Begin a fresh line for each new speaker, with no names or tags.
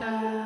da.